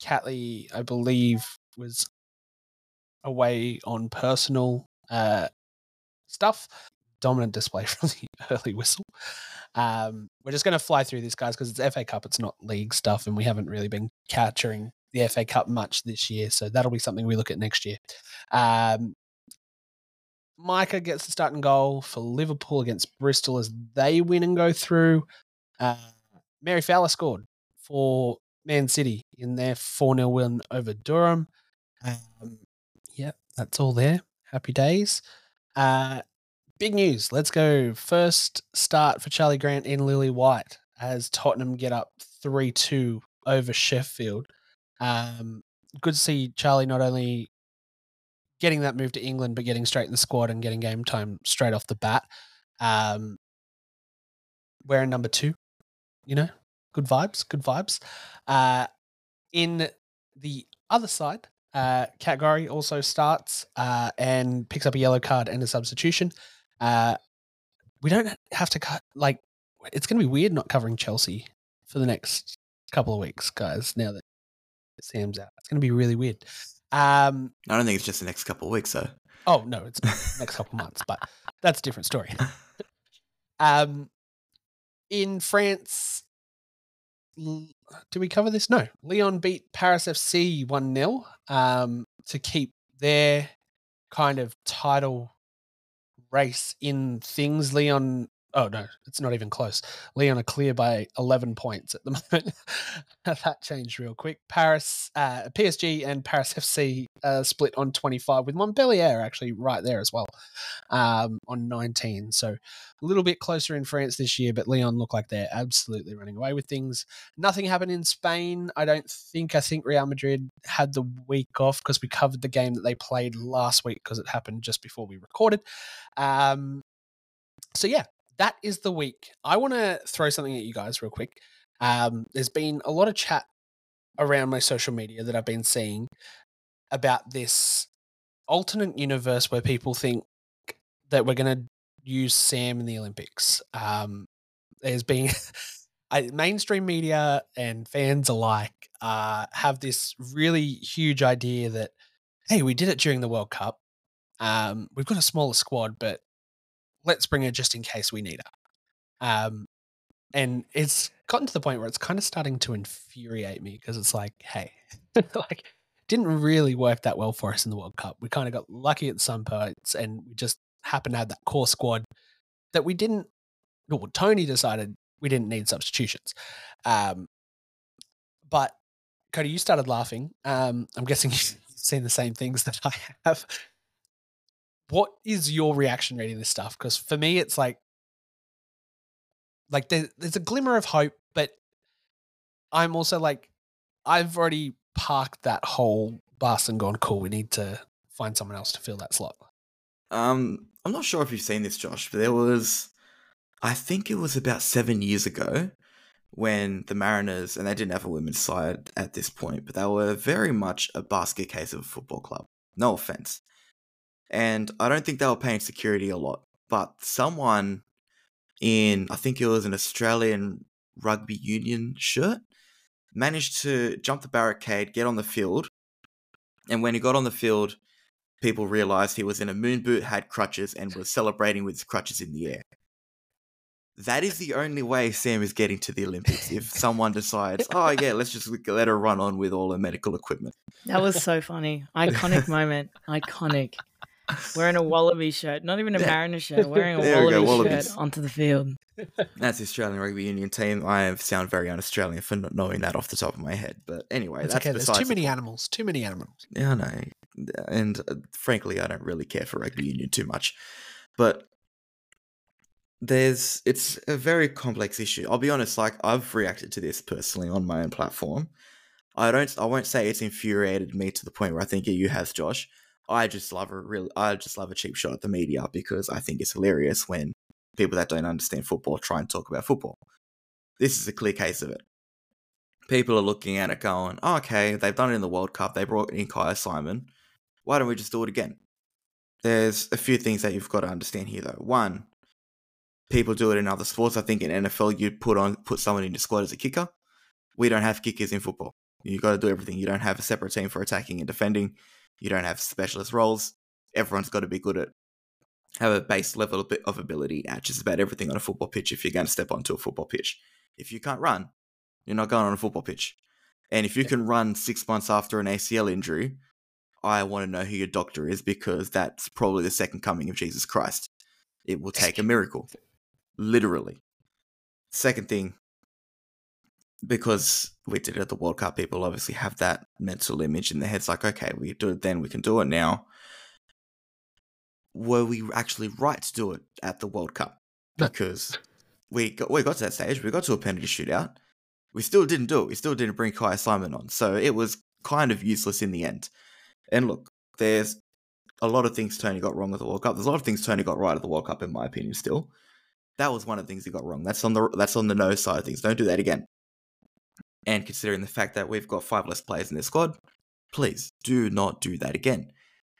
[SPEAKER 1] Catley, I believe, was away on personal uh, stuff. Dominant display from the early whistle. Um, we're just going to fly through this, guys, because it's FA Cup. It's not league stuff, and we haven't really been capturing the FA Cup much this year. So that'll be something we look at next year. Um, Micah gets the starting goal for Liverpool against Bristol as they win and go through. Uh, Mary Fowler scored for Man City in their 4 0 win over Durham. Um, that's all there. Happy days. Uh, big news. Let's go. First start for Charlie Grant in Lily White as Tottenham get up 3 2 over Sheffield. Um, good to see Charlie not only getting that move to England, but getting straight in the squad and getting game time straight off the bat. Um, wearing number two, you know, good vibes, good vibes. Uh, In the other side, uh, Kat Gorry also starts uh, and picks up a yellow card and a substitution. Uh, we don't have to cut like it's going to be weird not covering Chelsea for the next couple of weeks, guys. Now that Sam's out, it's going to be really weird. Um,
[SPEAKER 3] I don't think it's just the next couple of weeks, though.
[SPEAKER 1] oh no, it's next couple of months, but that's a different story. Um, in France, did we cover this? No. Lyon beat Paris FC 1 0 um, to keep their kind of title race in things. Lyon, oh no, it's not even close. Lyon are clear by 11 points at the moment. that changed real quick. Paris, uh, PSG and Paris FC uh, split on 25 with Montpellier actually right there as well um, on 19. So a little bit closer in France this year, but Lyon look like they're absolutely running away with things. Nothing happened in Spain. I don't think. I think Real Madrid had the week off because we covered the game that they played last week because it happened just before we recorded. Um, so yeah, that is the week. I want to throw something at you guys real quick. Um, there's been a lot of chat around my social media that I've been seeing about this alternate universe where people think that we're going to use Sam in the Olympics. Um, there's been mainstream media and fans alike uh, have this really huge idea that hey, we did it during the World Cup. Um, we've got a smaller squad, but let's bring her just in case we need her. Um, and it's gotten to the point where it's kind of starting to infuriate me because it's like, hey, like didn't really work that well for us in the World Cup. We kind of got lucky at some points, and we just happened to have that core squad that we didn't. Well, Tony decided we didn't need substitutions. Um, but Cody, you started laughing. Um, I'm guessing you've seen the same things that I have. What is your reaction reading this stuff? Because for me, it's like, like there, there's a glimmer of hope, but I'm also like, I've already parked that whole bus and gone, cool. We need to find someone else to fill that slot.
[SPEAKER 3] Um, I'm not sure if you've seen this, Josh, but there was, I think it was about seven years ago when the Mariners, and they didn't have a women's side at this point, but they were very much a basket case of a football club. No offense. And I don't think they were paying security a lot, but someone in, I think it was an Australian rugby union shirt, managed to jump the barricade, get on the field. And when he got on the field, people realized he was in a moon boot, had crutches, and was celebrating with his crutches in the air. That is the only way Sam is getting to the Olympics. If someone decides, oh yeah, let's just let her run on with all her medical equipment.
[SPEAKER 2] That was so funny. Iconic moment. Iconic. Wearing a wallaby shirt, not even a mariner shirt, wearing a
[SPEAKER 3] There we go,
[SPEAKER 2] wallaby
[SPEAKER 3] wallabies.
[SPEAKER 2] shirt onto the field.
[SPEAKER 3] That's the Australian rugby union team. I sound very un-Australian for not knowing that off the top of my head. But anyway,
[SPEAKER 1] It's
[SPEAKER 3] that's
[SPEAKER 1] okay. There's too many animals. Too many animals.
[SPEAKER 3] Yeah, I know. And uh, frankly, I don't really care for rugby union too much. But there's it's a very complex issue. I'll be honest, like I've reacted to this personally on my own platform. I don't I won't say it's infuriated me to the point where I think you have, Josh. I just love a real I just love a cheap shot at the media because I think it's hilarious when people that don't understand football try and talk about football. This is a clear case of it. People are looking at it going, oh, okay, they've done it in the World Cup, they brought in Kyah Simon. Why don't we just do it again? There's a few things that you've got to understand here though. One, people do it in other sports. I think in NFL you put on put someone in your squad as a kicker. We don't have kickers in football. You've got to do everything. You don't have a separate team for attacking and defending. You don't have specialist roles. Everyone's got to be good at have a base level of ability at just about everything on a football pitch if you're going to step onto a football pitch. If you can't run, you're not going on a football pitch. And if you can run six months after an ACL injury, I want to know who your doctor is because that's probably the second coming of Jesus Christ. It will take a miracle. Literally. Second thing, because we did it at the World Cup, people obviously have that mental image in their heads like, okay, we do it then, we can do it now. Were we actually right to do it at the World Cup?
[SPEAKER 1] No.
[SPEAKER 3] Because we got, we got to that stage, we got to a penalty shootout. We still didn't do it. We still didn't bring Kyah Simon on. So it was kind of useless in the end. And look, there's a lot of things Tony got wrong at the World Cup. There's a lot of things Tony got right at the World Cup, in my opinion. Still, that was one of the things he got wrong. That's on the that's on the no side of things. Don't do that again. And considering the fact that we've got five less players in this squad, please do not do that again.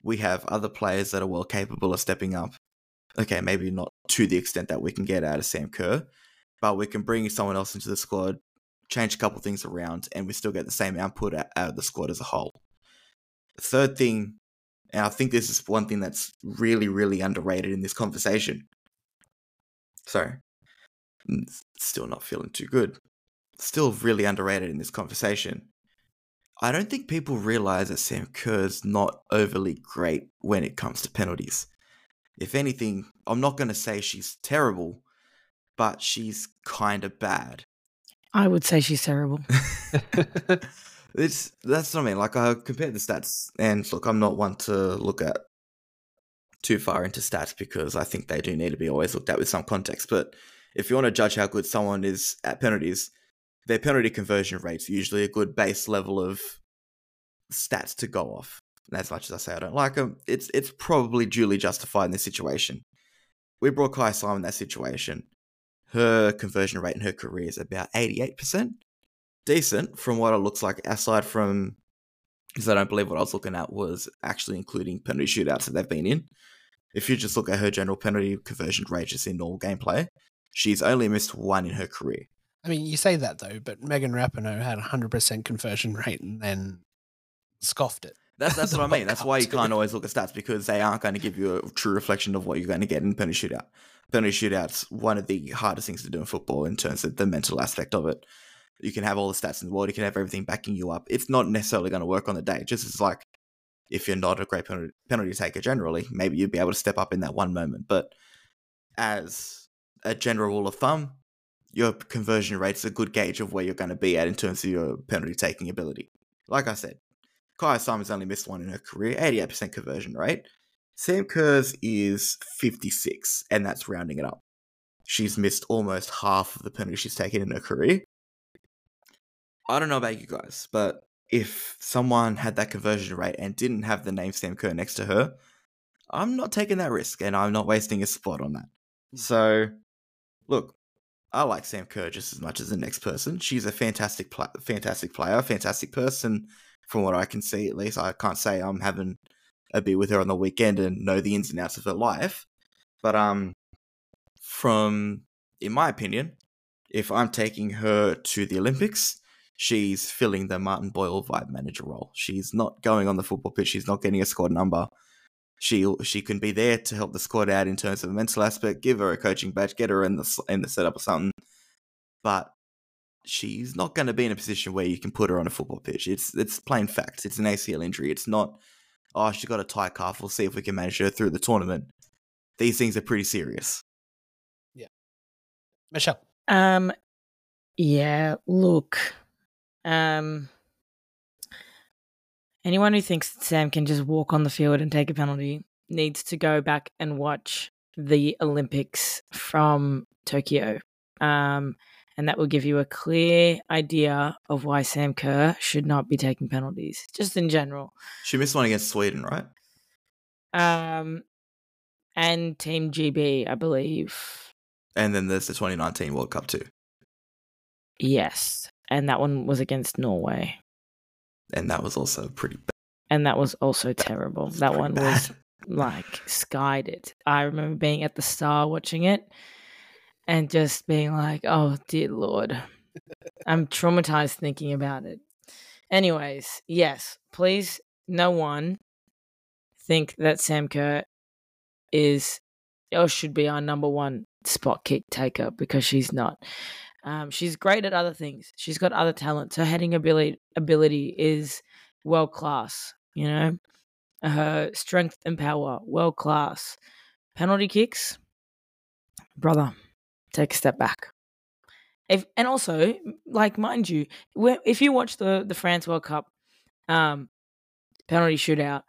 [SPEAKER 3] We have other players that are well capable of stepping up. Okay, maybe not to the extent that we can get out of Sam Kerr, but we can bring someone else into the squad, change a couple things around, and we still get the same output out of the squad as a whole. The third thing, and I think this is one thing that's really, really underrated in this conversation. Sorry, still not feeling too good. Still really underrated in this conversation. I don't think people realize that Sam Kerr's not overly great when it comes to penalties. If anything, I'm not going to say she's terrible, but she's kind of bad.
[SPEAKER 2] I would say she's terrible.
[SPEAKER 3] it's that's what I mean. Like I compared the stats, and look, I'm not one to look at too far into stats because I think they do need to be always looked at with some context. But if you want to judge how good someone is at penalties, their penalty conversion rate's usually a good base level of stats to go off. And as much as I say I don't like them, it's it's probably duly justified in this situation. We brought Kyah Simon in that situation. Her conversion rate in her career is about 88%. Decent from what it looks like, aside from because I don't believe what I was looking at was actually including penalty shootouts that they've been in. If you just look at her general penalty conversion rate just in normal gameplay, she's only missed one in her career.
[SPEAKER 1] I mean, you say that though, but Megan Rapinoe had a hundred percent conversion rate and then scoffed it.
[SPEAKER 3] That's that's what I mean. That's why you can't always look at stats because they aren't going to give you a true reflection of what you're going to get in penalty shootout. Penalty shootout's one of the hardest things to do in football in terms of the mental aspect of it. You can have all the stats in the world, you can have everything backing you up. It's not necessarily going to work on the day. Just as like if you're not a great penalty, penalty taker generally, maybe you'd be able to step up in that one moment. But as a general rule of thumb, your conversion rate's a good gauge of where you're going to be at in terms of your penalty taking ability. Like I said, Kyah Simon's only missed one in her career, 88% conversion rate. Sam Kerr's is 56, and that's rounding it up. She's missed almost half of the penalty she's taken in her career. I don't know about you guys, but if someone had that conversion rate and didn't have the name Sam Kerr next to her, I'm not taking that risk and I'm not wasting a spot on that. Hmm. So, look, I like Sam Kerr just as much as the next person. She's a fantastic, pl- fantastic player, fantastic person. From what I can see, at least, I can't say I'm having a beer with her on the weekend and know the ins and outs of her life. But um, from in my opinion, if I'm taking her to the Olympics, she's filling the Martin Boyle vibe manager role. She's not going on the football pitch. She's not getting a squad number. She she can be there to help the squad out in terms of a mental aspect. Give her a coaching badge. Get her in the in the setup or something. But she's not going to be in a position where you can put her on a football pitch. It's it's plain fact. It's an ACL injury. It's not. Oh, she got a tight calf. We'll see if we can manage her through the tournament. These things are pretty serious.
[SPEAKER 1] Yeah, Michelle.
[SPEAKER 2] Um, yeah. Look, um, anyone who thinks that Sam can just walk on the field and take a penalty needs to go back and watch the Olympics from Tokyo. Um, and that will give you a clear idea of why Sam Kerr should not be taking penalties, just in general.
[SPEAKER 3] She missed one against Sweden, right?
[SPEAKER 2] Um, and Team GB, I believe.
[SPEAKER 3] And then there's the 2019 World Cup too.
[SPEAKER 2] Yes, and that one was against Norway.
[SPEAKER 3] And that was also pretty bad.
[SPEAKER 2] And that was also terrible. That one
[SPEAKER 3] bad.
[SPEAKER 2] was like skied it. I remember being at the Star watching it and just being like, "Oh dear lord." I'm traumatized thinking about it. Anyways, yes, please no one think that Sam Kerr is or should be our number one spot kick taker because she's not. Um, she's great at other things. She's got other talents. Her heading ability ability is world class. You know, her strength and power world class. Penalty kicks, brother, take a step back. If and also, like, mind you, if you watch the the France World Cup, um, penalty shootout,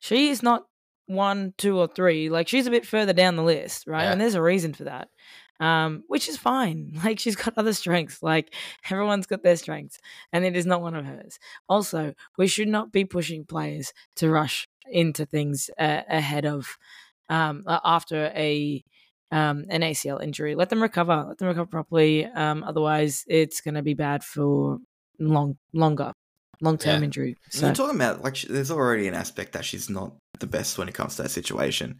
[SPEAKER 2] she is not one, two, or three. Like, she's a bit further down the list, right?
[SPEAKER 3] Yeah.
[SPEAKER 2] And there's a reason for that um, which is fine. Like she's got other strengths. Like everyone's got their strengths, and it is not one of hers. Also, we should not be pushing players to rush into things uh, ahead of um, after a um, an ACL injury. Let them recover. Let them recover properly. Um, otherwise, it's going to be bad for long longer, long term
[SPEAKER 1] Yeah.
[SPEAKER 2] injury.
[SPEAKER 3] So you're talking about like sh- there's already an aspect that she's not the best when it comes to that situation.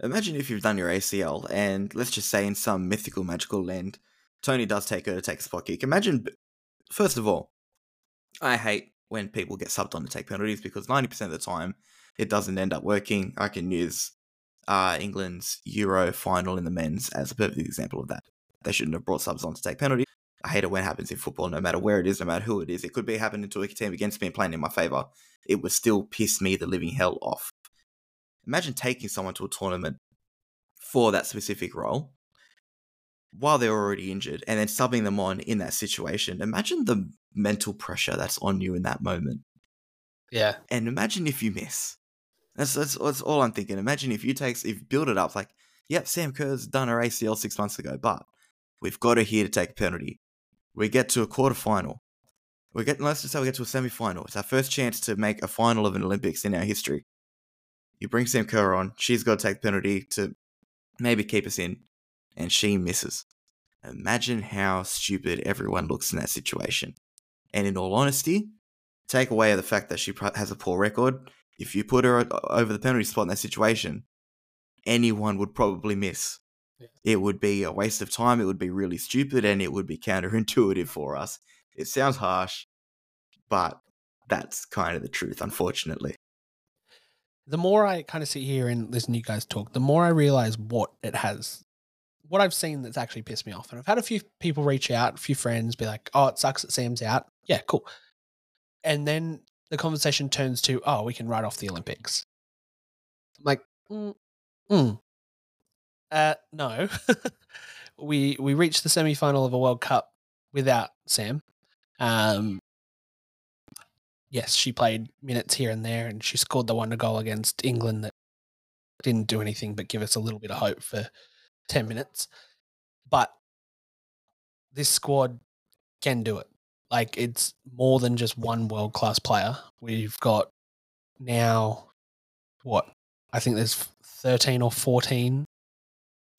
[SPEAKER 3] Imagine if you've done your ACL and let's just say in some mythical magical land, Tony does take her to take spot kick. Imagine, first of all, I hate when people get subbed on to take penalties because 90% of the time it doesn't end up working. I can use uh, England's Euro final in the men's as a perfect example of that. They shouldn't have brought subs on to take penalties. I hate it when it happens in football, no matter where it is, no matter who it is. It could be happening to a team against me and playing in my favour. It would still piss me the living hell off. Imagine taking someone to a tournament for that specific role while they're already injured and then subbing them on in that situation. Imagine the mental pressure that's on you in that moment.
[SPEAKER 1] Yeah.
[SPEAKER 3] And imagine if you miss. That's, that's, that's all I'm thinking. Imagine if you take, if you build it up like, yep, Sam Kerr's done her ACL six months ago, but we've got her here to take a penalty. We get to a quarter final. We get, let's just say we get to a semi final. It's our first chance to make a final of an Olympics in our history. You bring Sam Kerr on, she's got to take the penalty to maybe keep us in, and she misses. Imagine how stupid everyone looks in that situation. And in all honesty, take away the fact that she has a poor record. If you put her over the penalty spot in that situation, anyone would probably miss.
[SPEAKER 1] Yeah.
[SPEAKER 3] It would be a waste of time. It would be really stupid, and it would be counterintuitive for us. It sounds harsh, but that's kind of the truth, unfortunately.
[SPEAKER 1] The more I kind of sit here and listen to you guys talk, the more I realize what it has, what I've seen that's actually pissed me off. And I've had a few people reach out, a few friends be like, oh, it sucks that Sam's out. Yeah, cool. And then the conversation turns to, oh, we can write off the Olympics. I'm like, mm, mm. Uh, no. we we reached the semi final of a World Cup without Sam. Um, yes, she played minutes here and there, and she scored the wonder goal against England that didn't do anything but give us a little bit of hope for 10 minutes. But this squad can do it. Like, it's more than just one world class player. We've got now, what? I think there's 13 or 14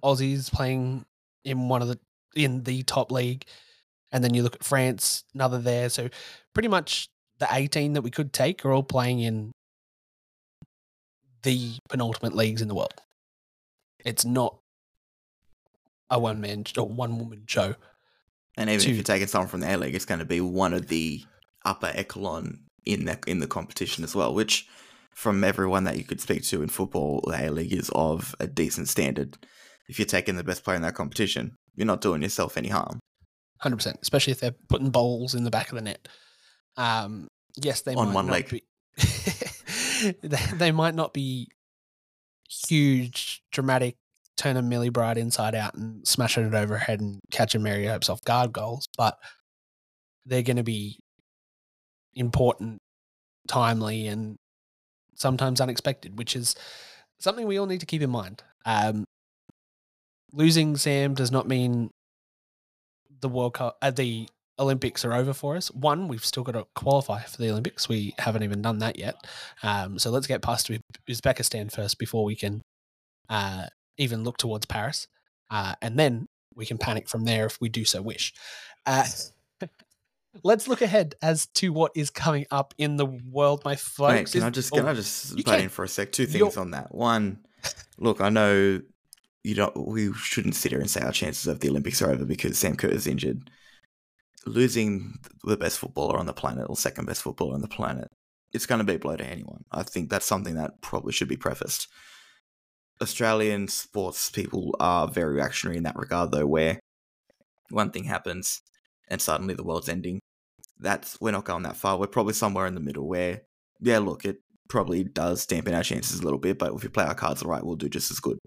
[SPEAKER 1] Aussies playing in one of the in the top league. And then you look at France, another there. So pretty much the 18 that we could take are all playing in the penultimate leagues in the world. It's not a one man or one woman show.
[SPEAKER 3] And even
[SPEAKER 1] to-
[SPEAKER 3] if you're taking someone from the A League, it's going to be one of the upper echelon in the in the competition as well. Which, from everyone that you could speak to in football, the A League is of a decent standard. If you're taking the best player in that competition, you're not doing yourself any harm.
[SPEAKER 1] Hundred percent, especially if they're putting balls in the back of the net. Um, yes, they
[SPEAKER 3] On
[SPEAKER 1] might
[SPEAKER 3] one
[SPEAKER 1] not
[SPEAKER 3] leg.
[SPEAKER 1] Be, they, might not be huge, dramatic, turn a Millie Bright inside out and smashing it overhead and catching Mary Earps off guard goals, but they're going to be important, timely, and sometimes unexpected, which is something we all need to keep in mind. Um, losing Sam does not mean the World Cup, uh, the Olympics are over for us. One, we've still got to qualify for the Olympics. We haven't even done that yet. Um, so let's get past Uzbekistan first before we can uh, even look towards Paris, uh, and then we can panic from there if we do so wish. Uh, let's look ahead as to what is coming up in the world, my folks.
[SPEAKER 3] Wait, can I just
[SPEAKER 1] oh,
[SPEAKER 3] can I just butt in for a sec? Two
[SPEAKER 1] You're-
[SPEAKER 3] things on that. One, look, I know you don't. We shouldn't sit here and say our chances of the Olympics are over because Sam Kerr is injured. Losing the best footballer on the planet or second best footballer on the planet, it's going to be a blow to anyone. I think that's something that probably should be prefaced. Australian sports people are very reactionary in that regard, though, where one thing happens and suddenly the world's ending. That's we're not going that far. We're probably somewhere in the middle where, yeah, look, it probably does dampen our chances a little bit, but if we play our cards right, we'll do just as good.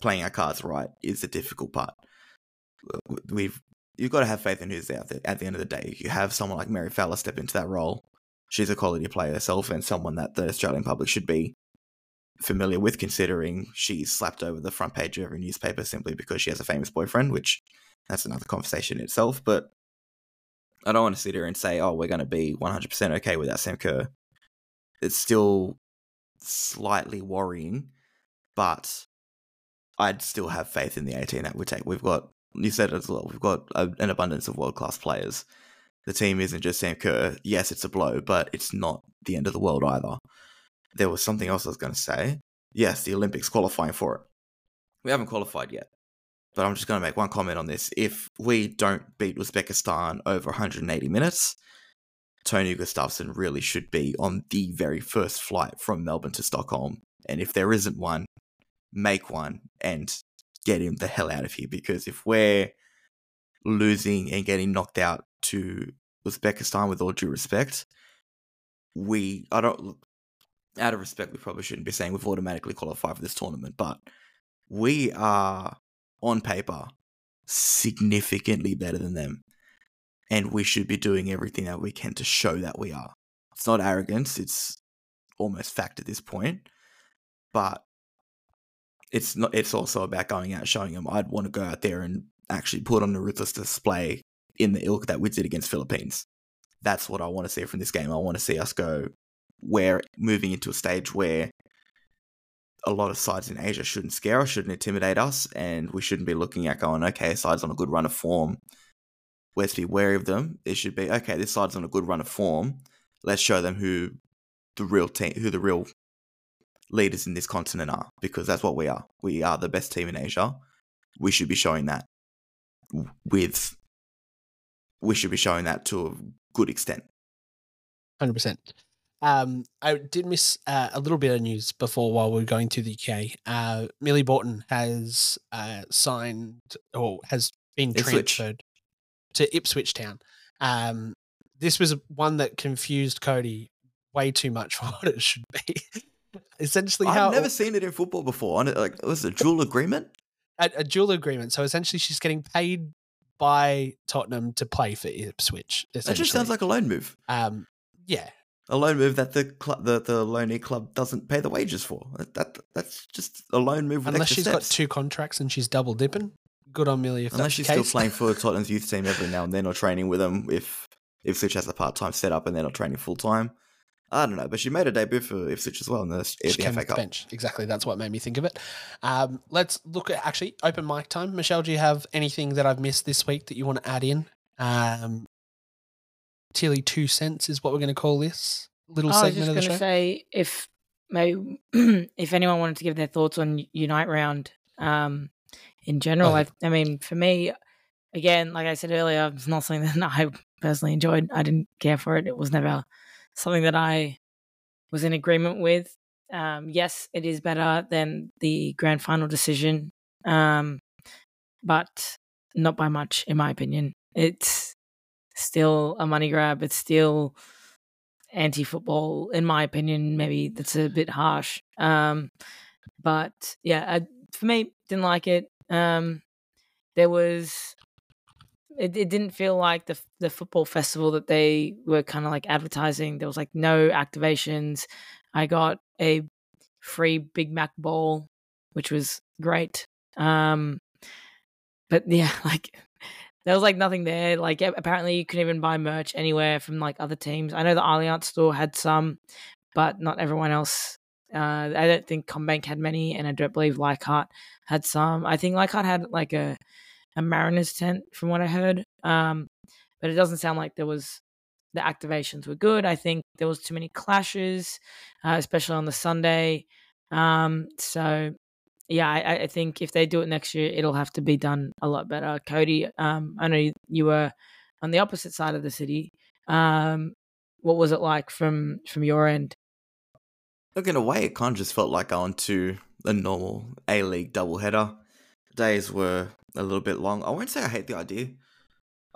[SPEAKER 3] Playing our cards right is the difficult part. We've you've got to have faith in who's out there. At the end of the day, you have someone like Mary Fowler step into that role. She's a quality player herself and someone that the Australian public should be familiar with, considering she's slapped over the front page of every newspaper simply because she has a famous boyfriend, which that's another conversation in itself. But I don't want to sit here and say, oh, we're going to be 100% okay without Sam Kerr. It's still slightly worrying, but I'd still have faith in the 18 that we take. We've got, you said as well, we've got a, an abundance of world class players. The team isn't just Sam Kerr. Yes, it's a blow, but it's not the end of the world either. There was something else I was going to say. Yes, the Olympics qualifying for it. We haven't qualified yet, but I'm just going to make one comment on this. If we don't beat Uzbekistan over 180 minutes, Tony Gustafsson really should be on the very first flight from Melbourne to Stockholm. And if there isn't one, make one and get him the hell out of here. Because if we're losing and getting knocked out to Uzbekistan, with all due respect, we, I don't, out of respect, we probably shouldn't be saying we've automatically qualified for this tournament, but we are on paper significantly better than them. And we should be doing everything that we can to show that we are. It's not arrogance, it's almost fact at this point. But it's not it's also about going out showing them I'd want to go out there and actually put on a ruthless display in the ilk that we did against Philippines. That's what I want to see from this game. I want to see us go we're moving into a stage where a lot of sides in Asia shouldn't scare us, shouldn't intimidate us, and we shouldn't be looking at going, okay, side's on a good run of form. Let's be wary of them. It should be, okay, this side's on a good run of form. Let's show them who the real team, who the real leaders in this continent are, because that's what we are. We are the best team in Asia. We should be showing that with, we should be showing that to a good extent.
[SPEAKER 1] 100%. Um, I did miss uh, a little bit of news before while we are going to the UK. Uh, Millie Borton has uh, signed or has been
[SPEAKER 3] Ipswich.
[SPEAKER 1] transferred to Ipswich Town. Um, this was one that confused Cody way too much for what it should be. Essentially, how
[SPEAKER 3] I've never seen it in football before. Like, it was a dual agreement.
[SPEAKER 1] a, a dual agreement. So essentially, she's getting paid by Tottenham to play for Ipswich.
[SPEAKER 3] That just sounds like a loan move.
[SPEAKER 1] um, yeah,
[SPEAKER 3] a loan move that the club, the the loanee club doesn't pay the wages for. That, that that's just a loan move. With
[SPEAKER 1] unless she's
[SPEAKER 3] steps.
[SPEAKER 1] got two contracts and she's double dipping. Good on Millie. If
[SPEAKER 3] Unless she's still playing for Tottenham's youth team every now and then, or training with them if if Ipswich has a part time setup and they're not training full time. I don't know, but she made a debut for Ipswich as well in the,
[SPEAKER 1] She
[SPEAKER 3] the
[SPEAKER 1] came
[SPEAKER 3] FA
[SPEAKER 1] off the
[SPEAKER 3] Cup.
[SPEAKER 1] bench. Exactly. That's what made me think of it. Um, let's look at actually open mic time. Michelle, do you have anything that I've missed this week that you want to add in? Um, Tilly two cents is what we're going to call this little
[SPEAKER 2] I
[SPEAKER 1] segment of the show.
[SPEAKER 2] I was just going to say if maybe if anyone wanted to give their thoughts on Unite Round um, in general,
[SPEAKER 1] Oh.
[SPEAKER 2] I, I mean, for me, again, like I said earlier, it's not something that I personally enjoyed. I didn't care for it. It was never something that I was in agreement with. Um, yes, it is better than the grand final decision, um, but not by much, in my opinion. It's still a money grab. It's still anti-football, in my opinion. Maybe that's a bit harsh, um, but yeah, I, for me, didn't like it. Um, there was it, it didn't feel like the the football festival that they were kind of like advertising. There was like no activations. I got a free Big Mac bowl, which was great. Um, but yeah, like there was like nothing there. Like apparently you couldn't even buy merch anywhere from like other teams. I know the Allianz store had some, but not everyone else. Uh, I don't think CommBank had many, and I don't believe Leichhardt had some. I think Leichhardt had like a a Mariners tent, from what I heard. Um, but it doesn't sound like there was the activations were good. I think there was too many clashes, uh, especially on the Sunday. Um, so yeah, I, I think if they do it next year, it'll have to be done a lot better. Cody, um, I know you, you were on the opposite side of the city. Um, what was it like from from your end?
[SPEAKER 3] Look, in a way, it kind of just felt like going to a normal A League doubleheader. Days were a little bit long. I won't say I hate the idea.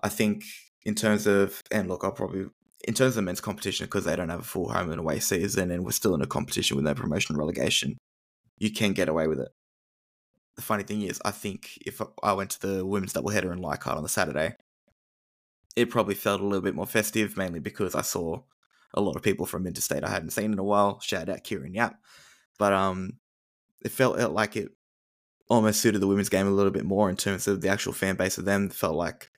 [SPEAKER 3] I think in terms of, and look, I'll probably, in terms of men's competition, because they don't have a full home and away season and we're still in a competition with no promotion and relegation, you can get away with it. The funny thing is, I think if I went to the women's doubleheader in Leichhardt on the Saturday, it probably felt a little bit more festive, mainly because I saw a lot of people from interstate I hadn't seen in a while. Shout out Kieran Yap. But um, it felt like it almost suited the women's game a little bit more in terms of the actual fan base of them. Felt like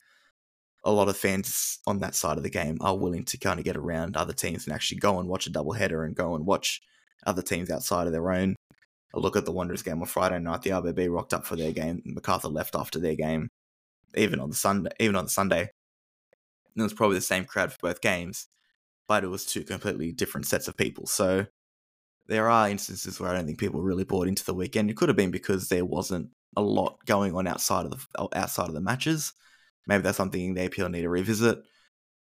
[SPEAKER 3] a lot of fans on that side of the game are willing to kind of get around other teams and actually go and watch a double header and go and watch other teams outside of their own. A look at the Wanderers game on Friday night. The RBB rocked up for their game. MacArthur left after their game. Even on the Sunday, even on the Sunday, it was probably the same crowd for both games, but it was two completely different sets of people. So there are instances where I don't think people really bought into the weekend. It could have been because there wasn't a lot going on outside of the outside of the matches. Maybe that's something the APL need to revisit.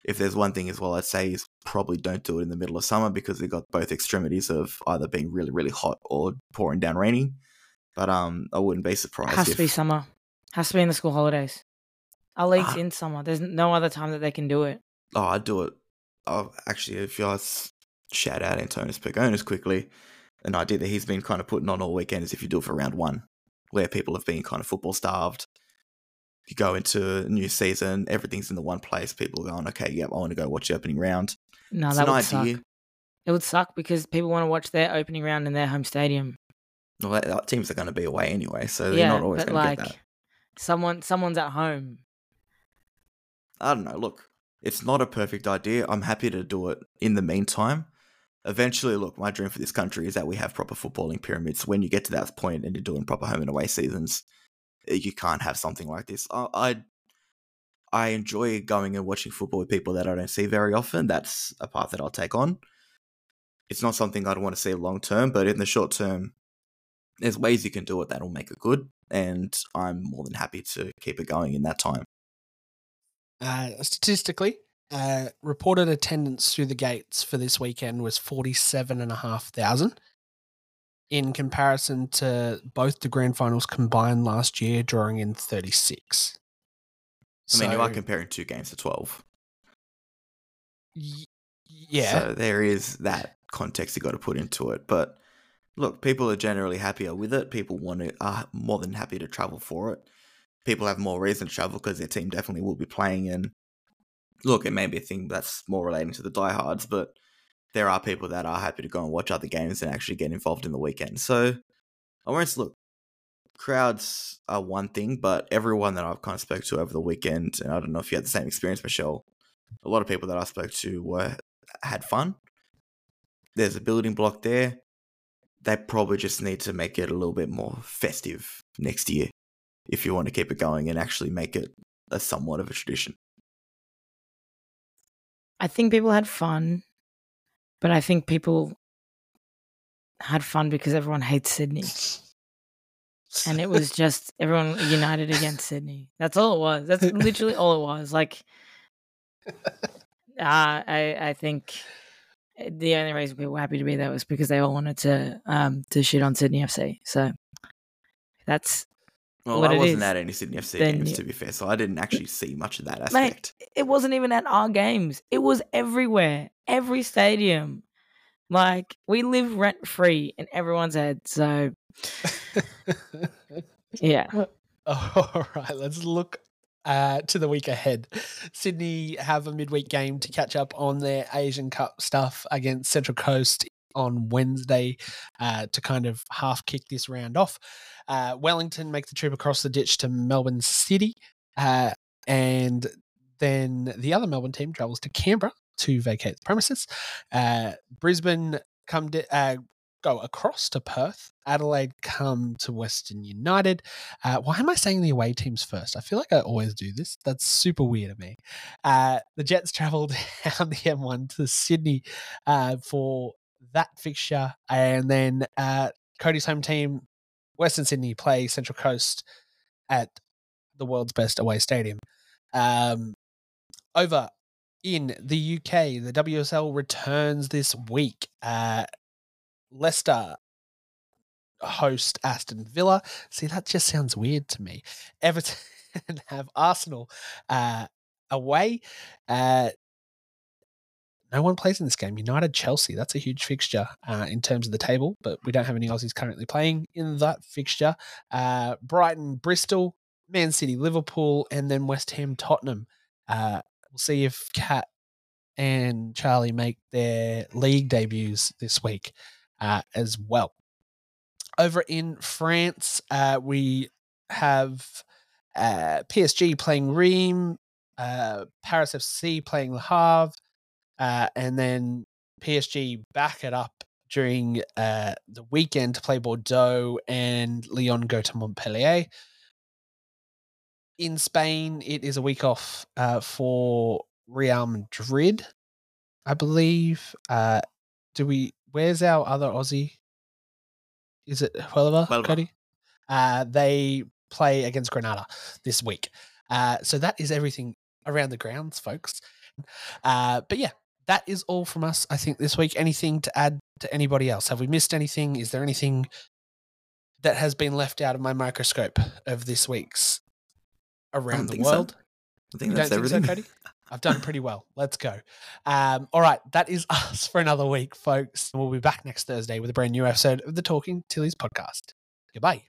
[SPEAKER 3] If there's one thing as well, I'd say is probably don't do it in the middle of summer because they've got both extremities of either being really, really hot or pouring down raining. But um, I wouldn't be surprised.
[SPEAKER 2] It Has
[SPEAKER 3] if,
[SPEAKER 2] to be summer. Has to be in the school holidays. Our league's
[SPEAKER 3] Ah.
[SPEAKER 2] in summer. There's no other time that they can do it.
[SPEAKER 3] Oh, I'd do it. Oh, actually, if you guys shout out Antonis Pergonis quickly, an idea that he's been kind of putting on all weekend is if you do it for round one, where people have been kind of football starved. You go into a new season, everything's in the one place. People are going, okay, yep, I want to go watch the opening round.
[SPEAKER 2] No,
[SPEAKER 3] it's
[SPEAKER 2] that
[SPEAKER 3] an
[SPEAKER 2] would suck.
[SPEAKER 3] idea.
[SPEAKER 2] It would suck because people want to watch their opening round in their home stadium.
[SPEAKER 3] Well, that- that teams are going to be away anyway, so they're
[SPEAKER 2] yeah,
[SPEAKER 3] not always going to
[SPEAKER 2] like
[SPEAKER 3] get that.
[SPEAKER 2] someone, someone's at home.
[SPEAKER 3] I don't know. Look, it's not a perfect idea. I'm happy to do it in the meantime. Eventually, look, my dream for this country is that we have proper footballing pyramids. When you get to that point and you're doing proper home and away seasons, eh, you can't have something like this. I, I, I enjoy going and watching football with people that I don't see very often. That's a part that I'll take on. It's not something I'd want to see long term, but in the short term, there's ways you can do it that'll make it good. And I'm more than happy to keep it going in that time.
[SPEAKER 1] Uh, statistically, uh, reported attendance through the gates for this weekend was 47,500 in comparison to both the grand finals combined last year, drawing in 36.
[SPEAKER 3] I mean, you are comparing two games to 12.
[SPEAKER 1] y- yeah.
[SPEAKER 3] So there is that context you got to put into it. But look, people are generally happier with it. People want to are more than happy to travel for it. People have more reason to travel because their team definitely will be playing. And look, it may be a thing that's more relating to the diehards, but there are people that are happy to go and watch other games and actually get involved in the weekend. So I won't look. Crowds are one thing, but everyone that I've kind of spoke to over the weekend, and I don't know if you had the same experience, Michelle. A lot of people that I spoke to were had fun. There's a building block there. They probably just need to make it a little bit more festive next year if you want to keep it going and actually make it a somewhat of a tradition.
[SPEAKER 2] I think people had fun, but I think people had fun because everyone hates Sydney. And it was just everyone united against Sydney. That's all it was. That's literally all it was. Like, uh, I I think the only reason people were happy to be there was because they all wanted to um to shit on Sydney FC. So that's
[SPEAKER 3] Well,
[SPEAKER 2] What
[SPEAKER 3] I
[SPEAKER 2] it
[SPEAKER 3] wasn't
[SPEAKER 2] is,
[SPEAKER 3] at any Sydney FC
[SPEAKER 2] then
[SPEAKER 3] games
[SPEAKER 2] you-
[SPEAKER 3] to be fair, so I didn't actually see much of that
[SPEAKER 2] Mate,
[SPEAKER 3] aspect.
[SPEAKER 2] it wasn't even at our games. It was everywhere, every stadium. Like we live rent free in everyone's head. So yeah,
[SPEAKER 1] All right, let's look uh, to the week ahead. Sydney have a midweek game to catch up on their Asian Cup stuff against Central Coast on Wednesday uh, to kind of half kick this round off. Uh, Wellington make the trip across the ditch to Melbourne City, uh, and then the other Melbourne team travels to Canberra to vacate the premises. Uh, Brisbane come uh, go across to Perth. Adelaide come to Western United. Uh, why am I saying the away teams first? I feel like I always do this. That's super weird of me. Uh, the Jets travelled down the M1 to Sydney uh, for that fixture, and then uh, Cody's home team, Western Sydney, play Central Coast at the world's best away stadium. Um, over in the UK, the WSL returns this week. Uh, Leicester host Aston Villa. See, that just sounds weird to me. Everton have Arsenal uh, away. Uh, no one plays in this game. United Chelsea. That's a huge fixture uh, in terms of the table, but we don't have any Aussies currently playing in that fixture. Uh, Brighton, Bristol, Man City, Liverpool, and then West Ham, Tottenham. Uh, we'll see if Kat and Charlie make their league debuts this week uh, as well. Over in France, uh, we have uh, PSG playing Reims, Paris FC playing Le Havre, uh, and then PSG back it up during uh, the weekend to play Bordeaux and Lyon go to Montpellier. In Spain, it is a week off uh, for Real Madrid, I believe. Uh, do we? Where's our other Aussie? Is it Huelva,
[SPEAKER 3] Huelva.
[SPEAKER 1] Cody? Uh, they play against Granada this week. Uh, so that is everything around the grounds, folks. Uh, but yeah, that is all from us. I think this week. Anything to add to anybody else? Have we missed anything? Is there anything that has been left out of my microscope of this week's around the
[SPEAKER 3] think so.
[SPEAKER 1] world?
[SPEAKER 3] I think
[SPEAKER 1] You
[SPEAKER 3] that's
[SPEAKER 1] don't think so,
[SPEAKER 3] everything.
[SPEAKER 1] Cody? I've done pretty well. Let's go. Um, all right, that is us for another week, folks. We'll be back next Thursday with a brand new episode of the Talking Tillies podcast. Goodbye.